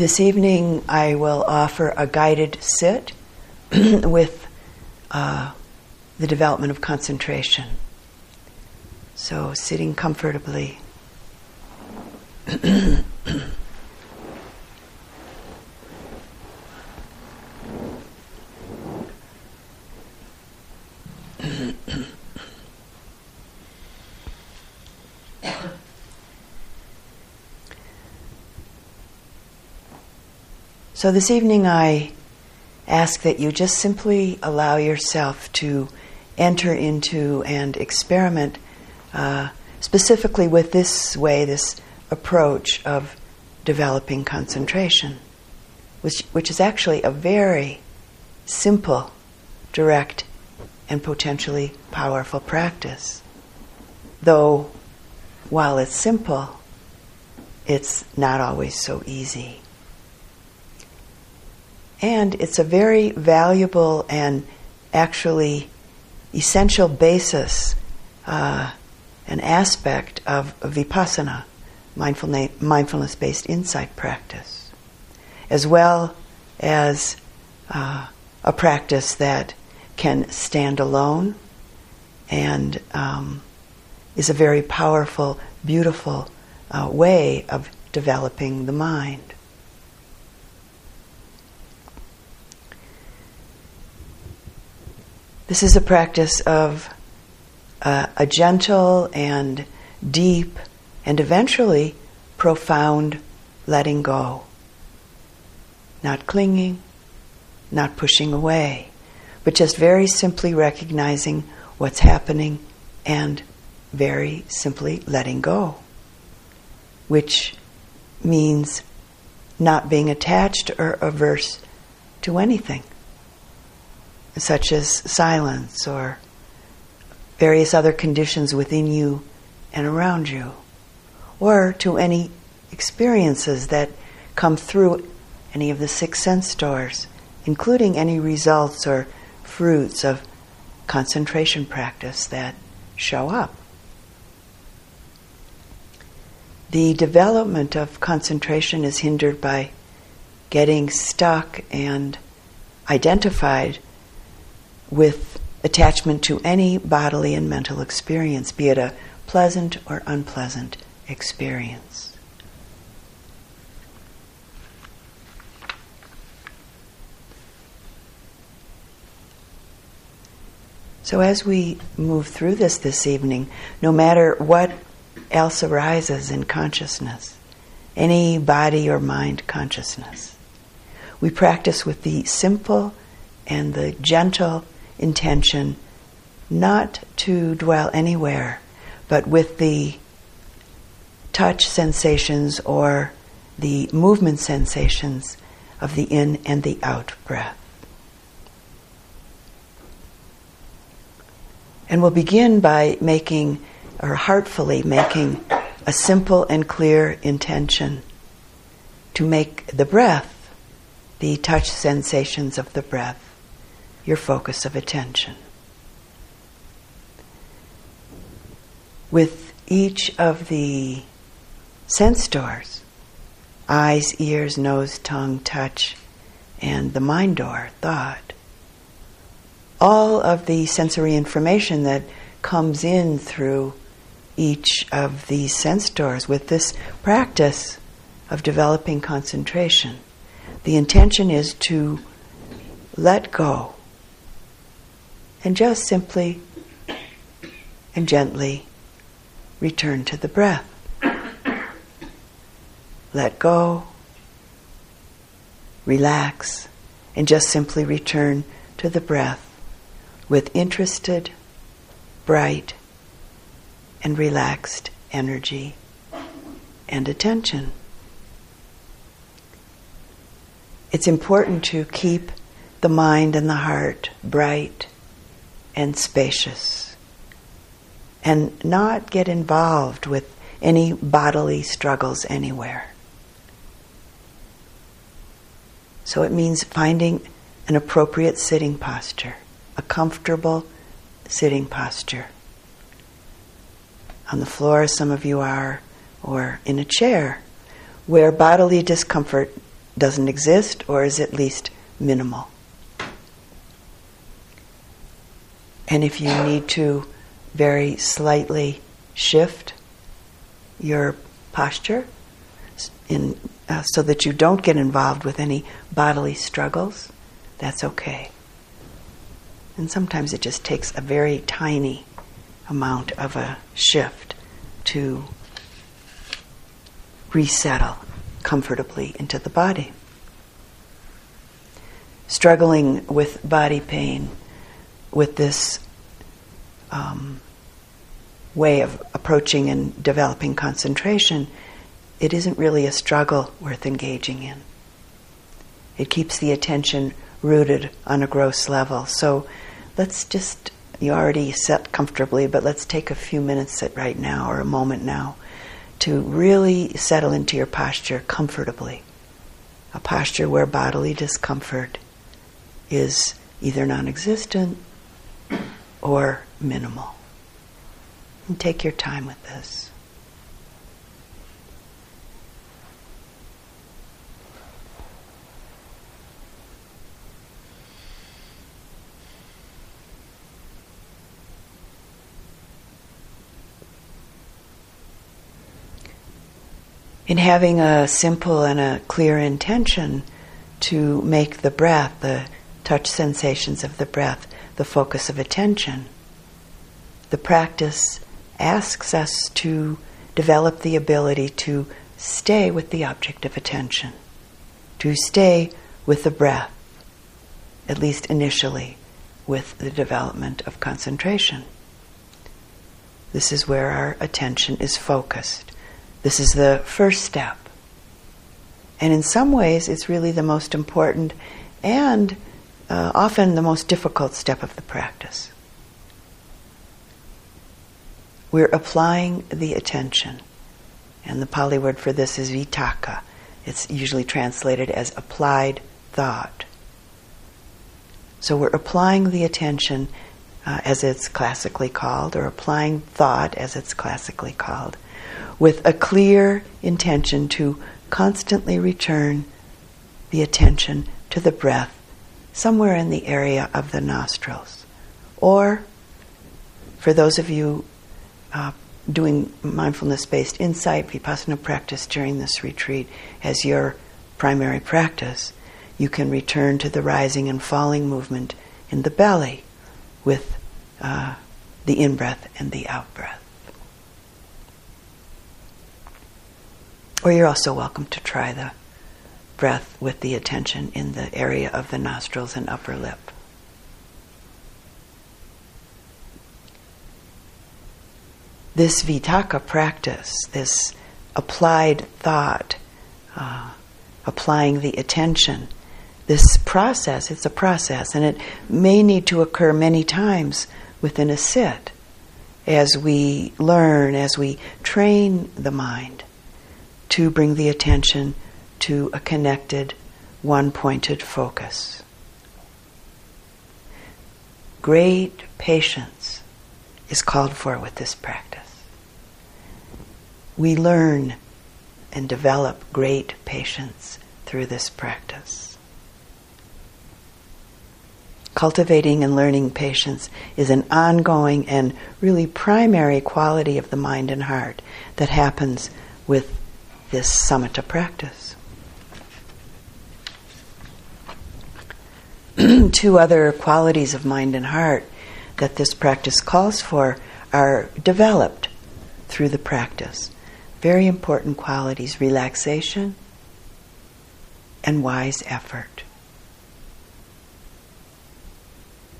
This evening, I will offer a guided sit with uh, the development of concentration. So, sitting comfortably. So this evening, I ask that you just simply allow yourself to enter into and experiment uh, specifically with this way, this approach of developing concentration, which, which is actually a very simple, direct, and potentially powerful practice. Though, while it's simple, it's not always so easy. And it's a very valuable and actually essential basis, uh, an aspect of vipassana, mindfulness based insight practice, as well as uh, a practice that can stand alone and um, is a very powerful, beautiful uh, way of developing the mind. This is a practice of uh, a gentle and deep and eventually profound letting go. Not clinging, not pushing away, but just very simply recognizing what's happening and very simply letting go, which means not being attached or averse to anything such as silence or various other conditions within you and around you, or to any experiences that come through any of the six sense doors, including any results or fruits of concentration practice that show up. The development of concentration is hindered by getting stuck and identified with attachment to any bodily and mental experience, be it a pleasant or unpleasant experience. So, as we move through this this evening, no matter what else arises in consciousness, any body or mind consciousness, we practice with the simple and the gentle intention not to dwell anywhere, but with the touch sensations or the movement sensations of the in and the out breath. And we'll begin by making, or heartfully making, a simple and clear intention to make the breath, the touch sensations of the breath, your focus of attention. With each of the sense doors eyes, ears, nose, tongue, touch, and the mind door, thought all of the sensory information that comes in through each of these sense doors with this practice of developing concentration. The intention is to let go and just simply and gently return to the breath. Let go, relax, and just simply return to the breath with interested, bright, and relaxed energy and attention. It's important to keep the mind and the heart bright and spacious, and not get involved with any bodily struggles anywhere. So it means finding an appropriate sitting posture, a comfortable sitting posture. On the floor, some of you are, or in a chair, where bodily discomfort doesn't exist or is at least minimal. And if you need to very slightly shift your posture in, uh, so that you don't get involved with any bodily struggles, that's okay. And sometimes it just takes a very tiny amount of a shift to resettle comfortably into the body. Struggling with body pain, with this um, way of approaching and developing concentration, it isn't really a struggle worth engaging in. It keeps the attention rooted on a gross level. So let's just, you already set comfortably, but let's take a few minutes right now or a moment now to really settle into your posture comfortably. A posture where bodily discomfort is either non existent or minimal. And take your time with this. in having a simple and a clear intention to make the breath, the touch sensations of the breath, the focus of attention. The practice asks us to develop the ability to stay with the object of attention, to stay with the breath, at least initially, with the development of concentration. This is where our attention is focused. This is the first step. And in some ways, it's really the most important and uh, often the most difficult step of the practice. We're applying the attention. And the Pali word for this is vitakka. It's usually translated as applied thought. So we're applying the attention uh, as it's classically called, or applying thought as it's classically called with a clear intention to constantly return the attention to the breath somewhere in the area of the nostrils. Or, for those of you uh, doing mindfulness based insight vipassana practice during this retreat as your primary practice, you can return to the rising and falling movement in the belly with uh, the in breath and the out breath. Or you're also welcome to try the breath with the attention in the area of the nostrils and upper lip. This vitakka practice, this applied thought, uh, applying the attention, this process, it's a process, and it may need to occur many times within a sit as we learn, as we train the mind to bring the attention to a connected, one pointed focus. Great patience is called for with this practice. We learn and develop great patience through this practice. Cultivating and learning patience is an ongoing and really primary quality of the mind and heart that happens with this samatha practice. Two other qualities of mind and heart that this practice calls for are developed through the practice. Very important qualities relaxation and wise effort.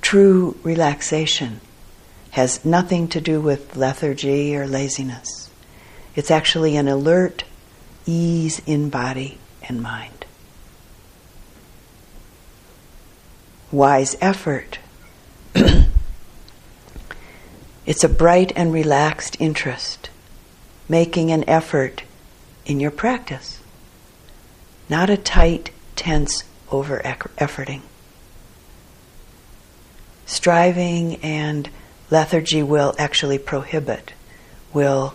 True relaxation has nothing to do with lethargy or laziness. It's actually an alert ease in body and mind. Wise effort. it's a bright and relaxed interest, making an effort in your practice, not a tight, tense over efforting. Striving and lethargy will actually prohibit, will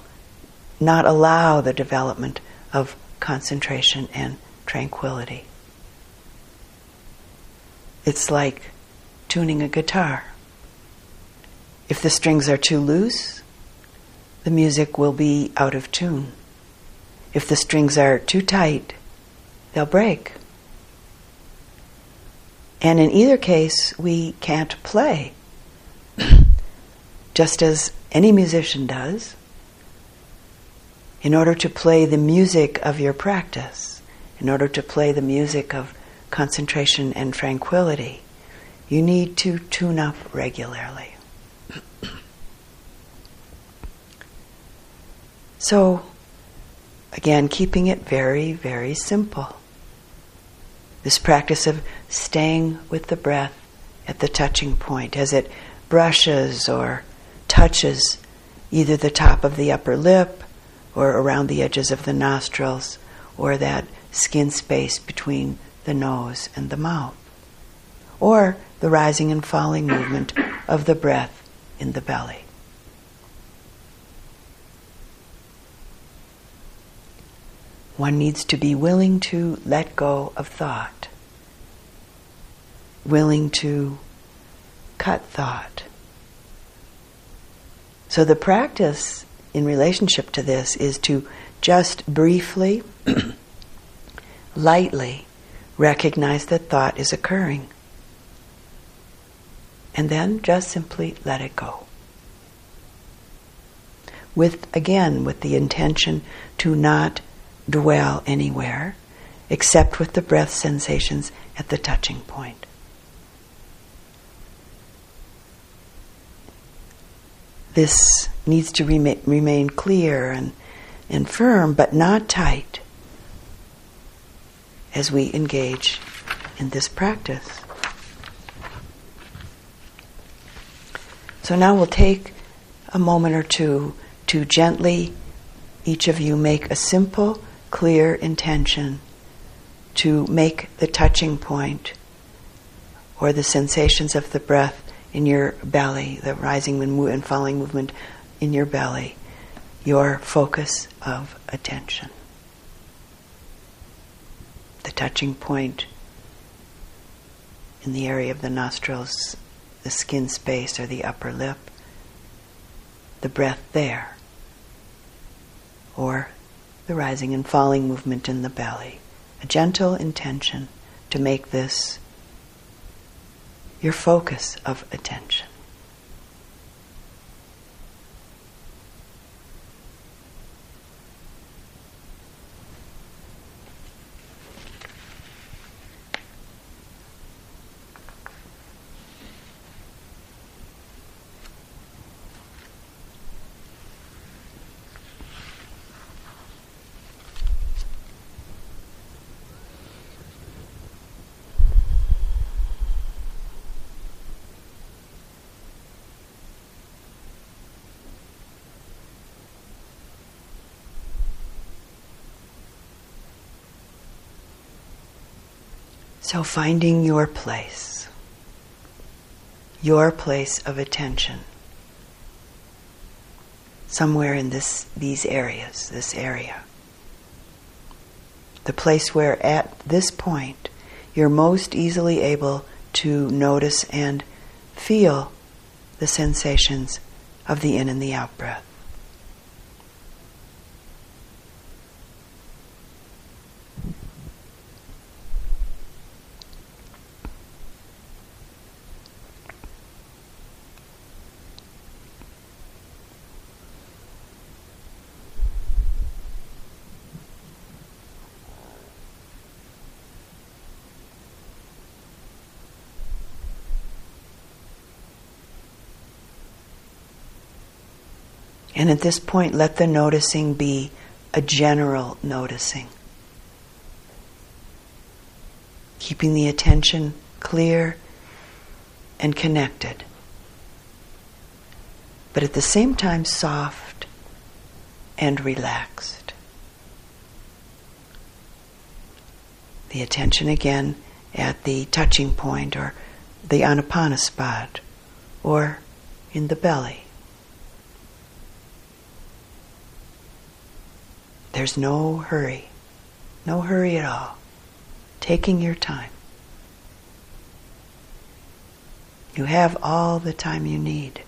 not allow the development of concentration and tranquility. It's like tuning a guitar. If the strings are too loose, the music will be out of tune. If the strings are too tight, they'll break. And in either case, we can't play. Just as any musician does, in order to play the music of your practice, in order to play the music of concentration and tranquility, you need to tune up regularly. so, again, keeping it very, very simple. This practice of staying with the breath at the touching point as it brushes or touches either the top of the upper lip or around the edges of the nostrils or that skin space between the nose and the mouth, or the rising and falling movement of the breath in the belly. One needs to be willing to let go of thought, willing to cut thought. So the practice in relationship to this is to just briefly, lightly recognize that thought is occurring. And then just simply let it go. With, again, with the intention to not dwell anywhere except with the breath sensations at the touching point. This needs to remain, clear and, and firm, but not tight as we engage in this practice. So now we'll take a moment or two to gently, each of you, make a simple clear intention to make the touching point or the sensations of the breath in your belly, the rising and falling movement in your belly, your focus of attention. The touching point in the area of the nostrils, the skin space or the upper lip, the breath there, or the rising and falling movement in the belly. A gentle intention to make this your focus of attention. So, finding your place, your place of attention, somewhere in this, these areas, this area. The place where at this point you're most easily able to notice and feel the sensations of the in and the out breath. And at this point, let the noticing be a general noticing. Keeping the attention clear and connected, but at the same time soft and relaxed. The attention again at the touching point or the anapana spot or in the belly. There's no hurry, no hurry at all. Taking your time. You have all the time you need.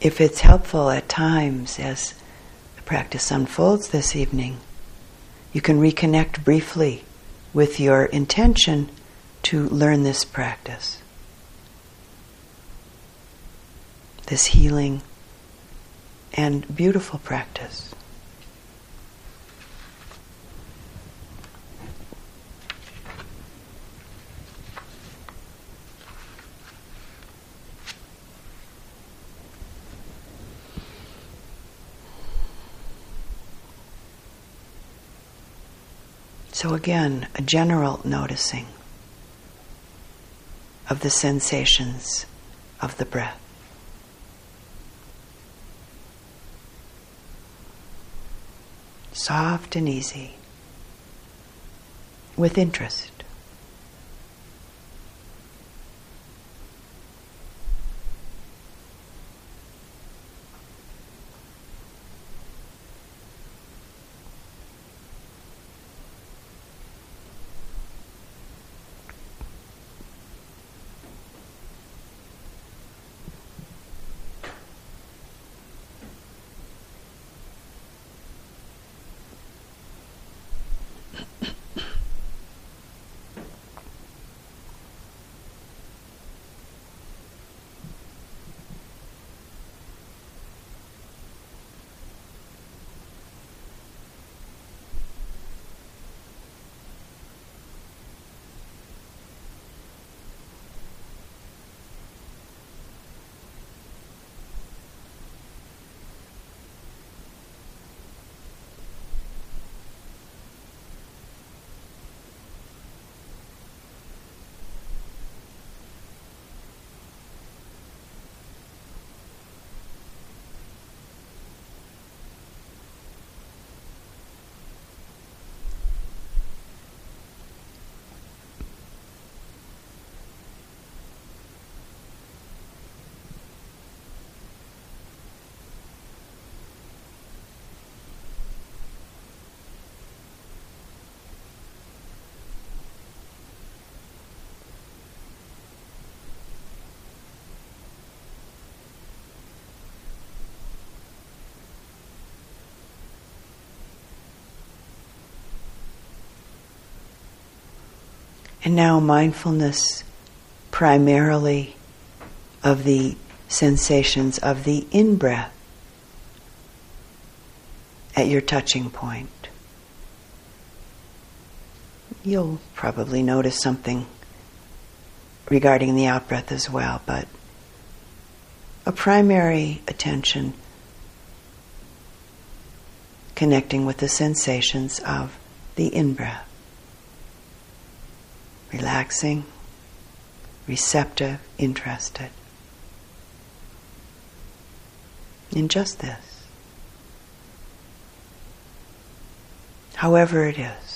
If it's helpful at times as the practice unfolds this evening, you can reconnect briefly with your intention to learn this practice, this healing and beautiful practice. Again, a general noticing of the sensations of the breath. Soft and easy, with interest. And now mindfulness primarily of the sensations of the in breath at your touching point. You'll probably notice something regarding the out breath as well, but a primary attention connecting with the sensations of the in breath relaxing, receptive, interested in just this. However, it is.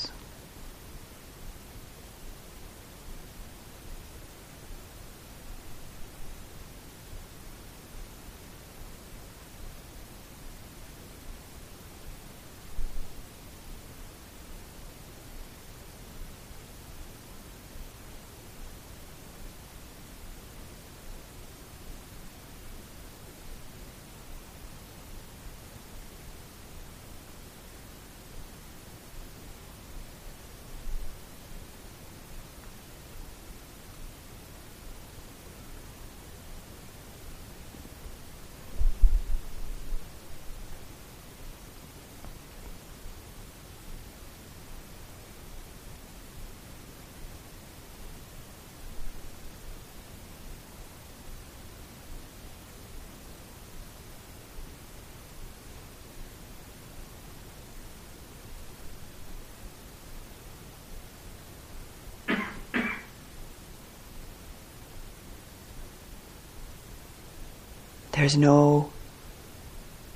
There's no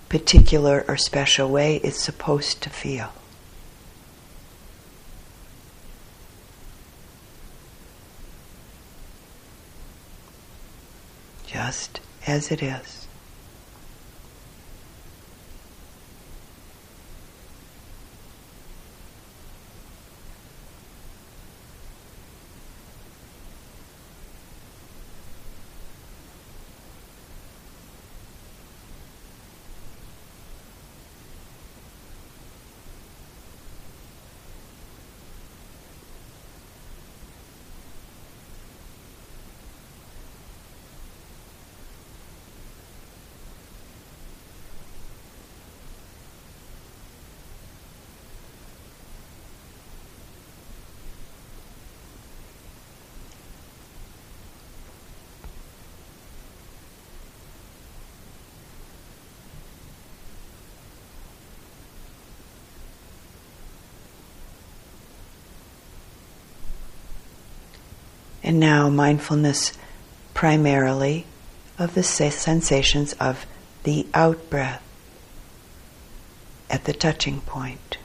particular or special way it's supposed to feel. Just as it is. And now mindfulness primarily of the sensations of the out breath at the touching point.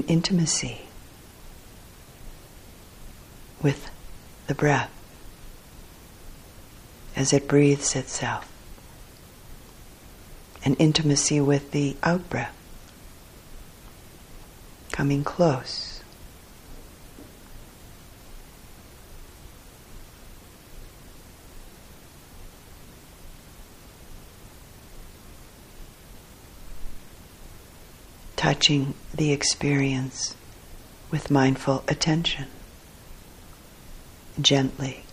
An intimacy with the breath as it breathes itself, an intimacy with the out breath, coming close. Touching the experience with mindful attention, gently,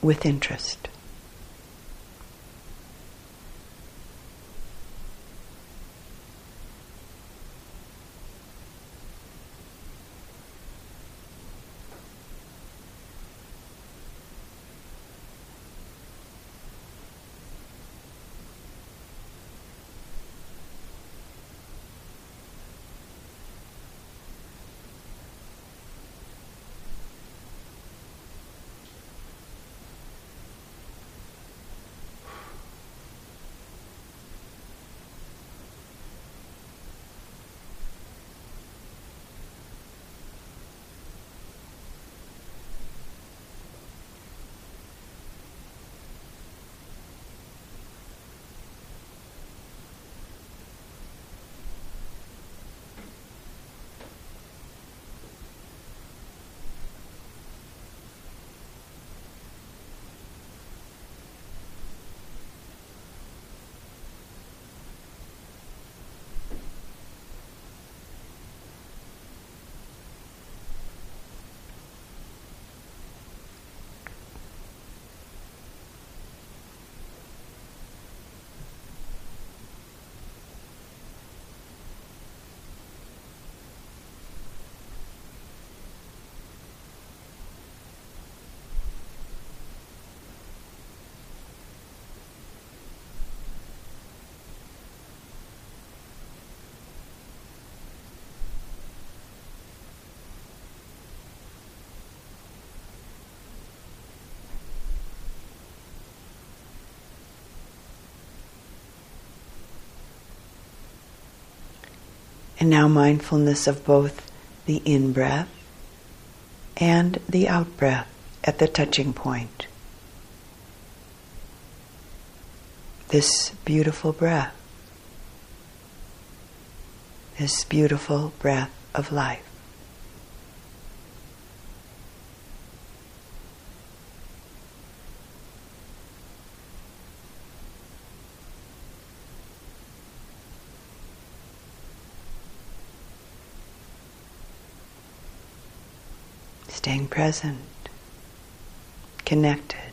with interest. And now mindfulness of both the in breath and the out breath at the touching point. This beautiful breath, this beautiful breath of life. present, connected,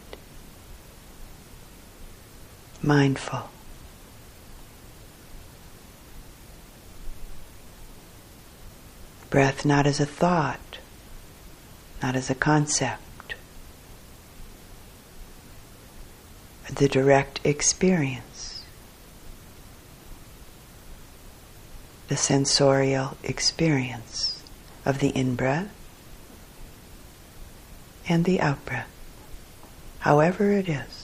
mindful. Breath not as a thought, not as a concept, the direct experience, the sensorial experience of the in breath and the out breath, however it is.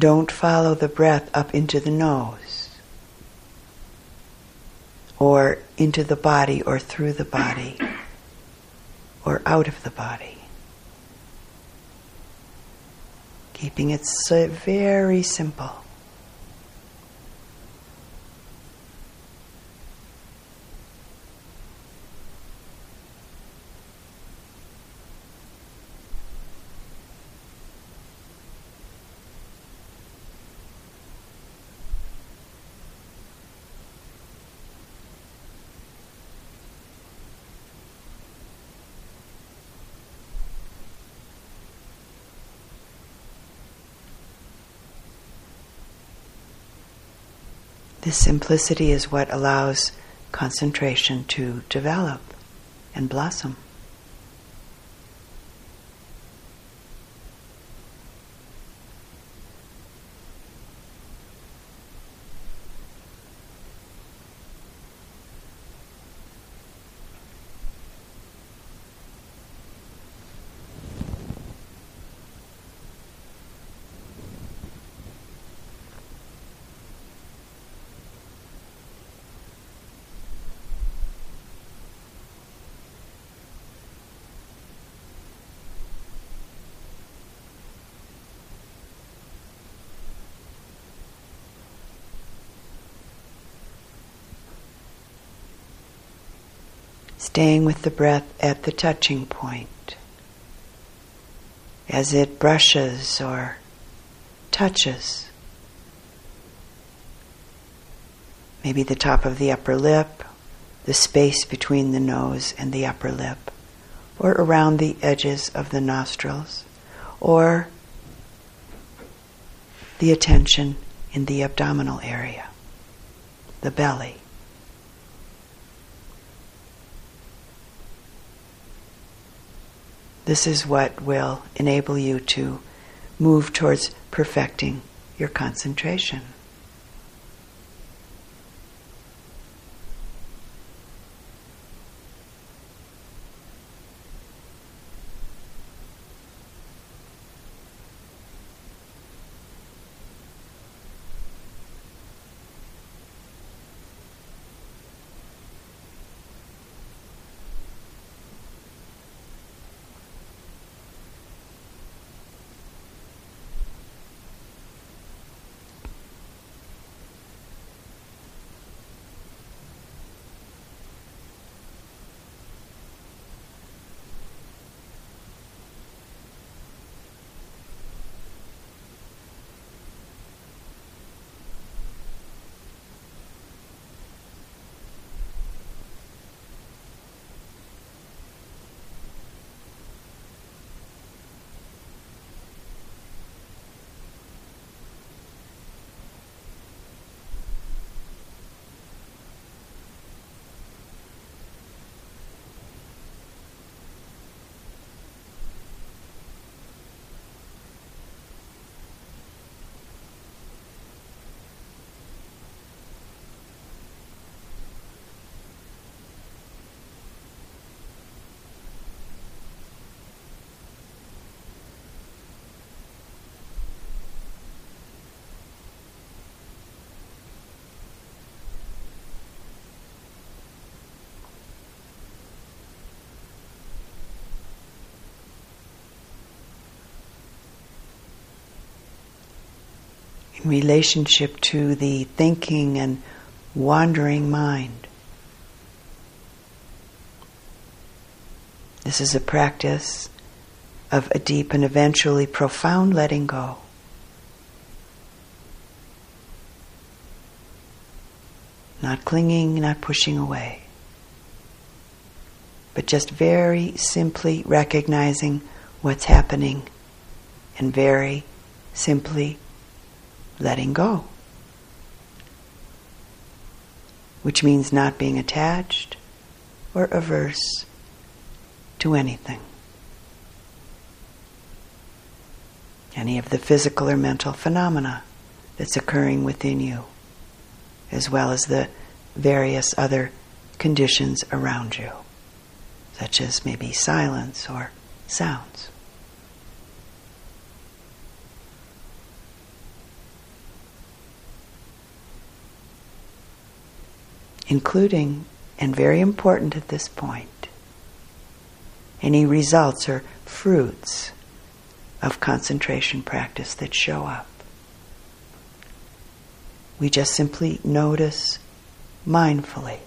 Don't follow the breath up into the nose or into the body or through the body or out of the body. Keeping it so very simple. This simplicity is what allows concentration to develop and blossom. Staying with the breath at the touching point as it brushes or touches. Maybe the top of the upper lip, the space between the nose and the upper lip, or around the edges of the nostrils, or the attention in the abdominal area, the belly. This is what will enable you to move towards perfecting your concentration. In relationship to the thinking and wandering mind. This is a practice of a deep and eventually profound letting go. Not clinging, not pushing away, but just very simply recognizing what's happening and very simply letting go. Which means not being attached or averse to anything. Any of the physical or mental phenomena that's occurring within you, as well as the various other conditions around you, such as maybe silence or sounds. Including, and very important at this point, any results or fruits of concentration practice that show up. We just simply notice mindfully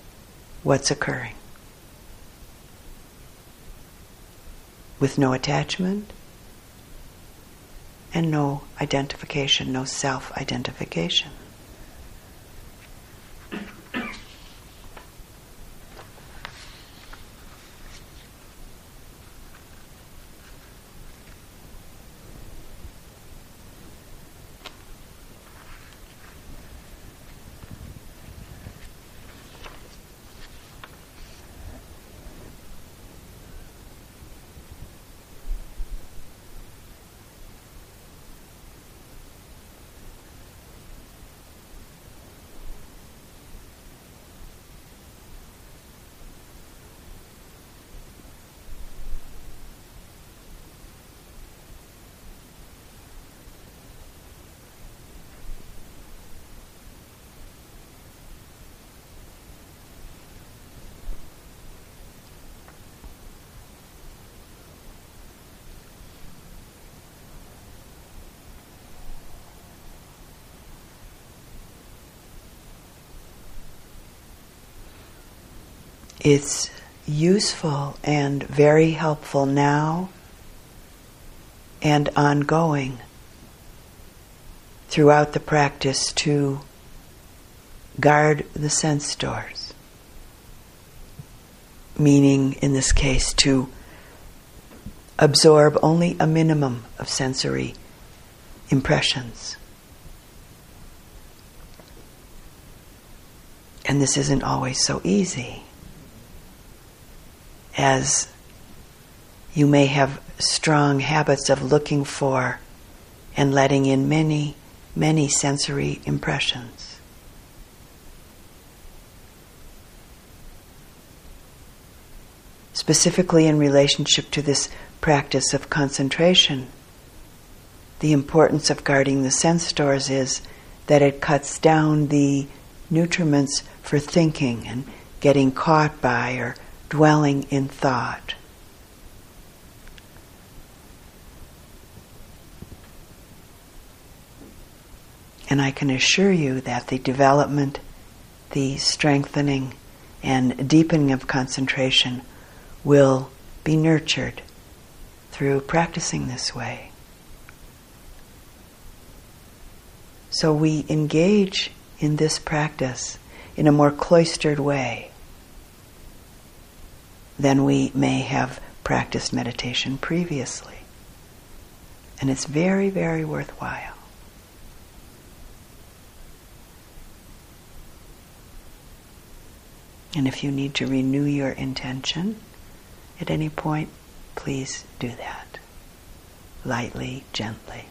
what's occurring with no attachment and no identification, no self identification. It's useful and very helpful now and ongoing throughout the practice to guard the sense doors. Meaning, in this case, to absorb only a minimum of sensory impressions. And this isn't always so easy as you may have strong habits of looking for and letting in many, many sensory impressions. Specifically, in relationship to this practice of concentration, the importance of guarding the sense doors is that it cuts down the nutriments for thinking and getting caught by or dwelling in thought. And I can assure you that the development, the strengthening, and deepening of concentration will be nurtured through practicing this way. So we engage in this practice in a more cloistered way than we may have practiced meditation previously. And it's very, very worthwhile. And if you need to renew your intention at any point, please do that. Lightly, gently.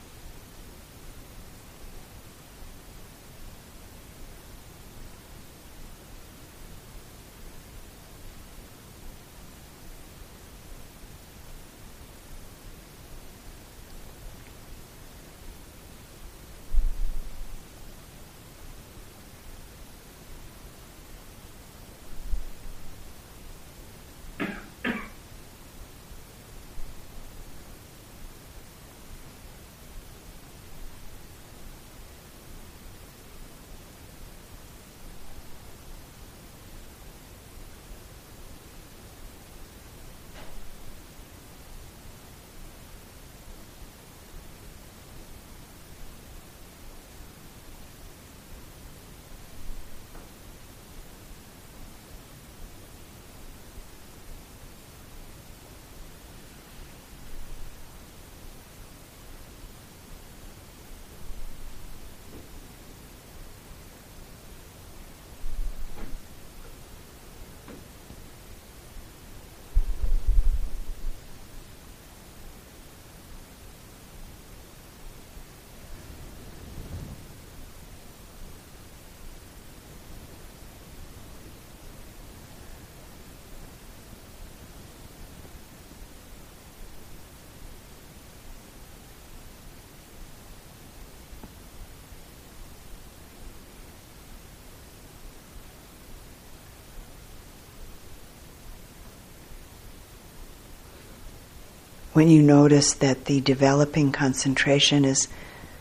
When you notice that the developing concentration is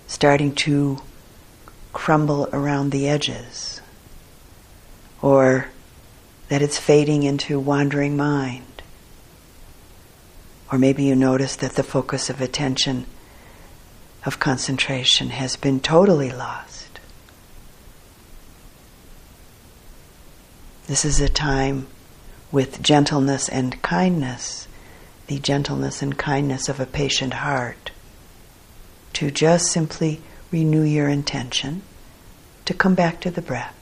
starting to crumble around the edges, or that it's fading into wandering mind, or maybe you notice that the focus of attention, of concentration, has been totally lost. This is a time with gentleness and kindness the gentleness and kindness of a patient heart, to just simply renew your intention to come back to the breath,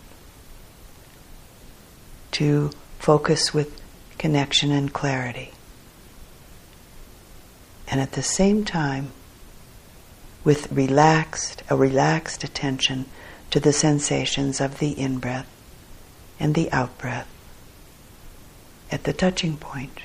to focus with connection and clarity. And at the same time, with relaxed, a relaxed attention to the sensations of the in breath and the out breath at the touching point.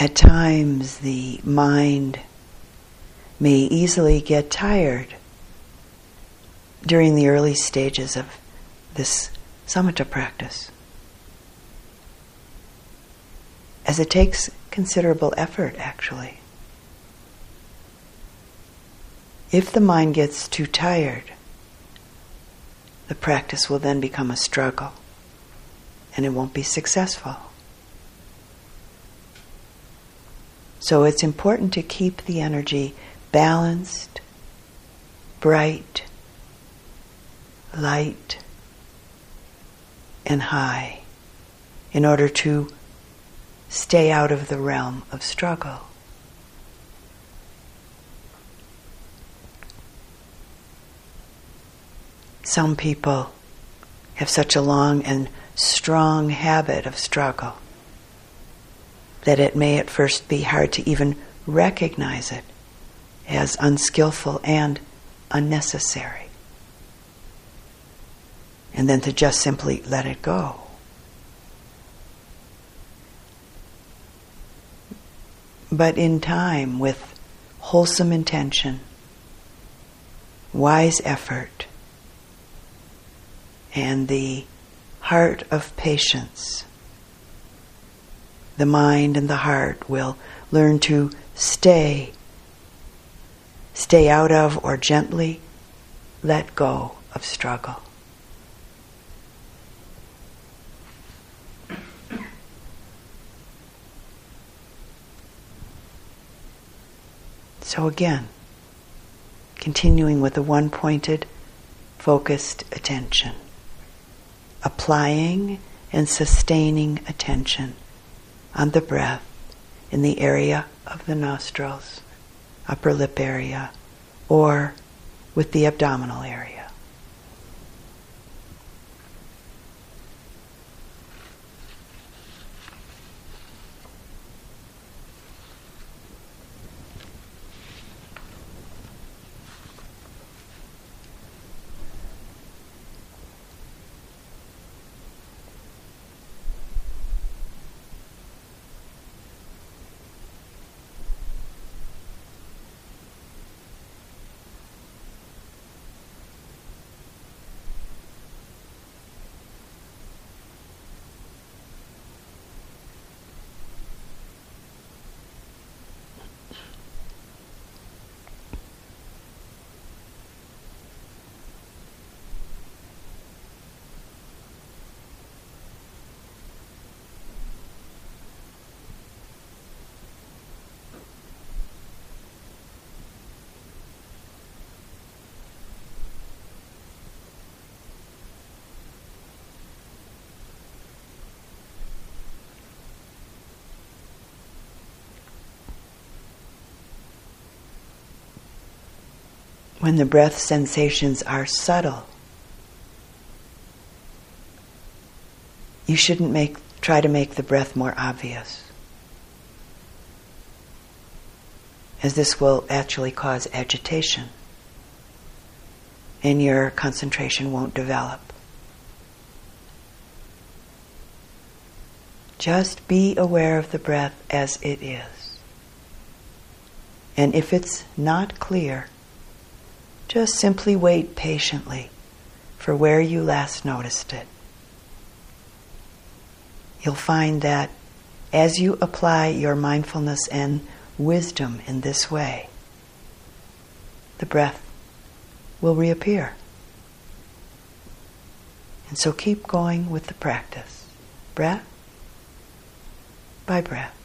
At times, the mind may easily get tired during the early stages of this samatha practice, as it takes considerable effort, actually. If the mind gets too tired, the practice will then become a struggle and it won't be successful. So it's important to keep the energy balanced, bright, light, and high in order to stay out of the realm of struggle. Some people have such a long and strong habit of struggle that it may at first be hard to even recognize it as unskillful and unnecessary. And then to just simply let it go. But in time, with wholesome intention, wise effort, and the heart of patience, the mind and the heart will learn to stay, stay out of or gently let go of struggle. So again, continuing with a one pointed, focused attention, applying and sustaining attention on the breath in the area of the nostrils, upper lip area, or with the abdominal area. When the breath sensations are subtle, you shouldn't make, try to make the breath more obvious. As this will actually cause agitation and your concentration won't develop. Just be aware of the breath as it is. And if it's not clear, just simply wait patiently for where you last noticed it. You'll find that as you apply your mindfulness and wisdom in this way, the breath will reappear. And so keep going with the practice. Breath by breath.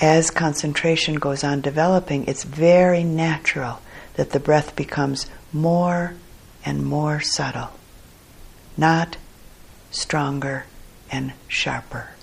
As concentration goes on developing, it's very natural that the breath becomes more and more subtle, not stronger and sharper.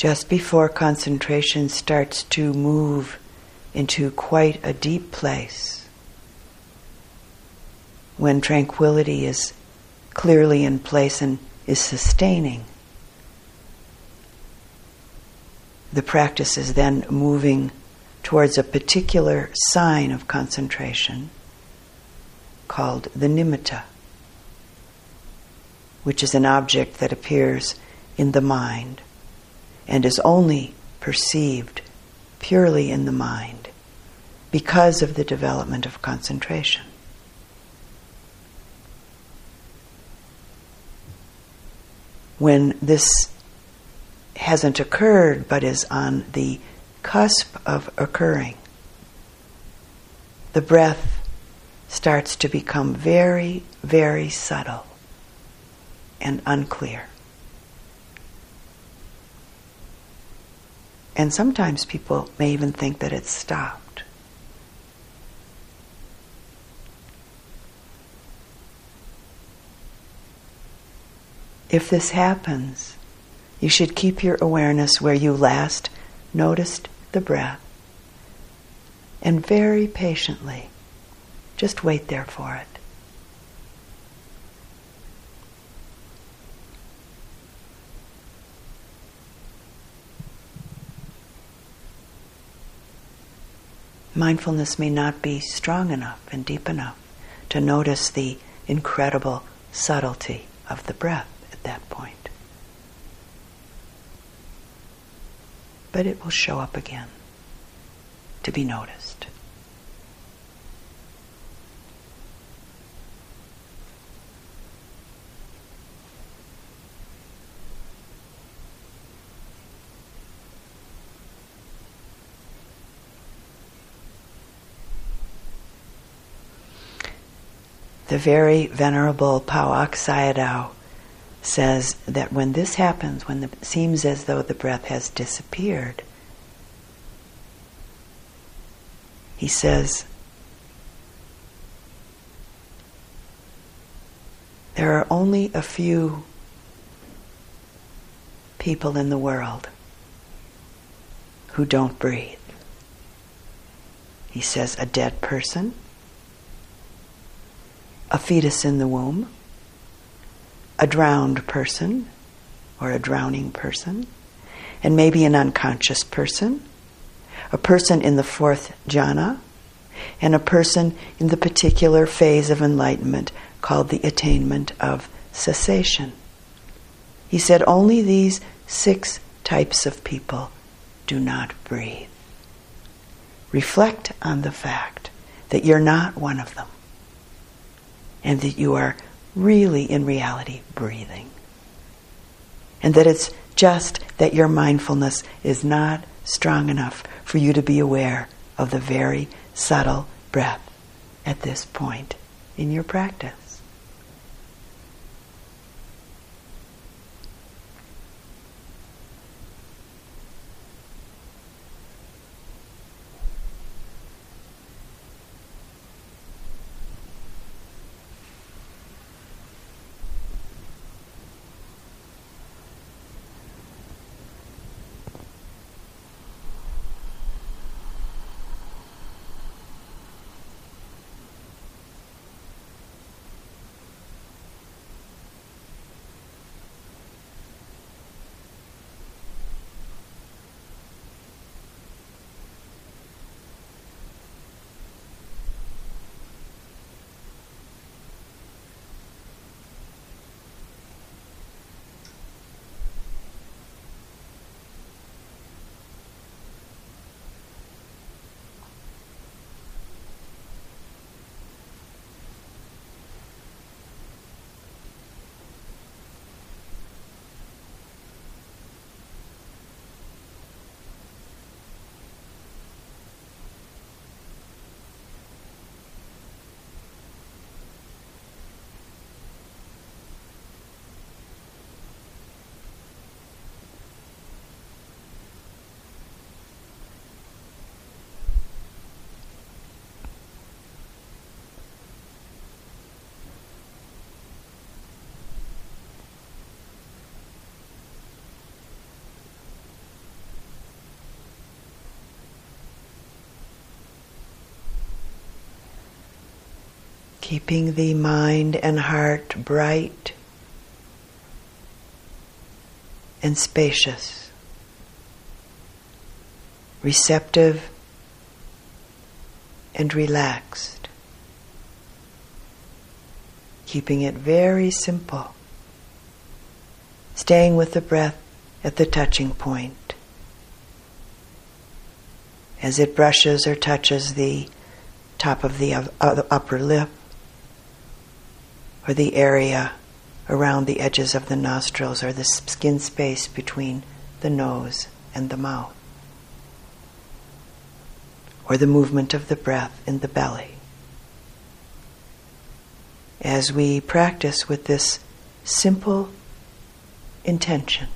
Just before concentration starts to move into quite a deep place, when tranquility is clearly in place and is sustaining, the practice is then moving towards a particular sign of concentration called the nimitta, which is an object that appears in the mind and is only perceived purely in the mind because of the development of concentration. When this hasn't occurred but is on the cusp of occurring, the breath starts to become very, very subtle and unclear. And sometimes people may even think that it's stopped. If this happens, you should keep your awareness where you last noticed the breath and very patiently just wait there for it. Mindfulness may not be strong enough and deep enough to notice the incredible subtlety of the breath at that point. But it will show up again to be noticed. The very venerable Pa-Auk Sayadaw says that when this happens, when it seems as though the breath has disappeared, he says, there are only a few people in the world who don't breathe. He says a dead person, a fetus in the womb, a drowned person or a drowning person, and maybe an unconscious person, a person in the fourth jhana, and a person in the particular phase of enlightenment called the attainment of cessation. He said only these six types of people do not breathe. Reflect on the fact that you're not one of them and that you are really, in reality, breathing. And that it's just that your mindfulness is not strong enough for you to be aware of the very subtle breath at this point in your practice. Keeping the mind and heart bright and spacious, receptive and relaxed, keeping it very simple, staying with the breath at the touching point. As it brushes or touches the top of the uh, upper lip, or the area around the edges of the nostrils or the skin space between the nose and the mouth, or the movement of the breath in the belly. As we practice with this simple intention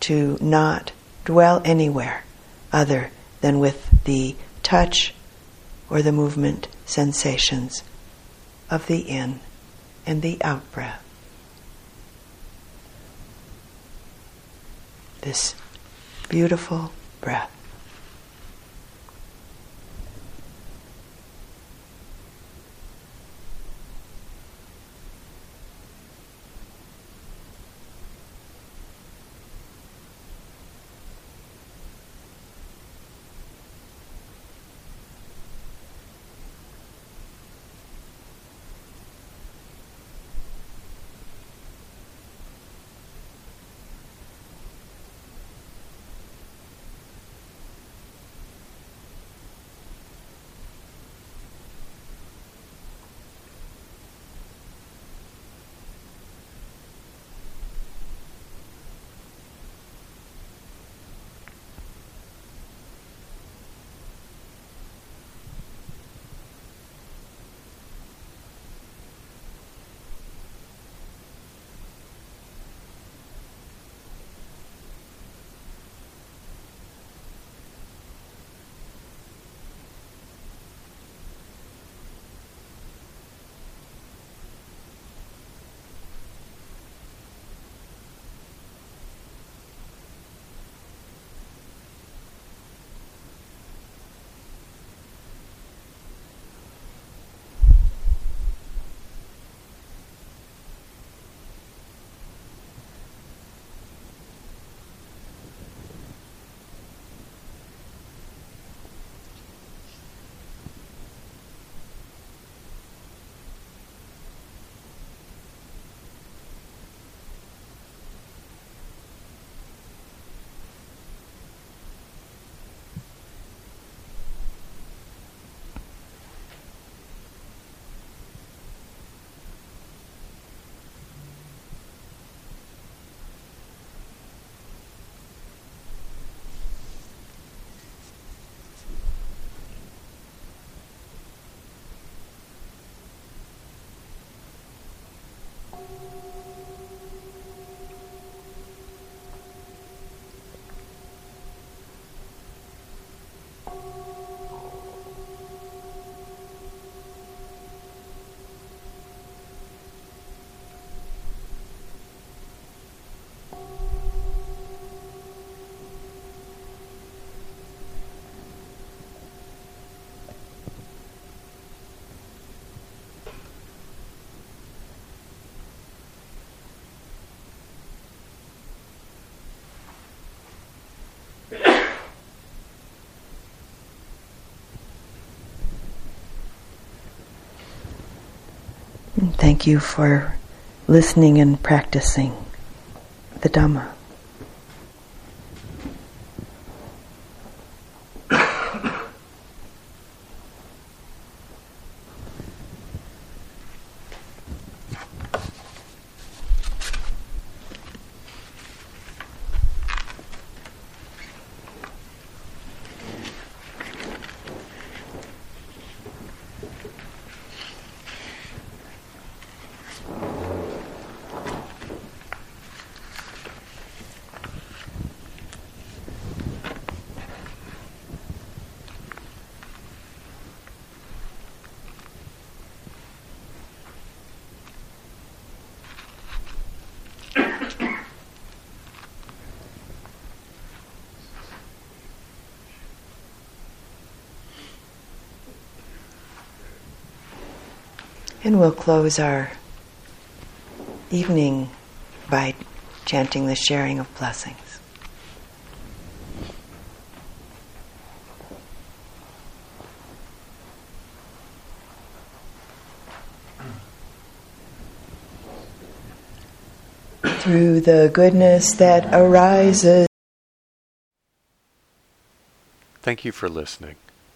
to not dwell anywhere other than with the touch or the movement sensations of the in and the out breath. This beautiful breath. Thank you for listening and practicing the Dhamma. We'll close our evening by chanting the sharing of blessings. Through the goodness that arises. Thank you for listening.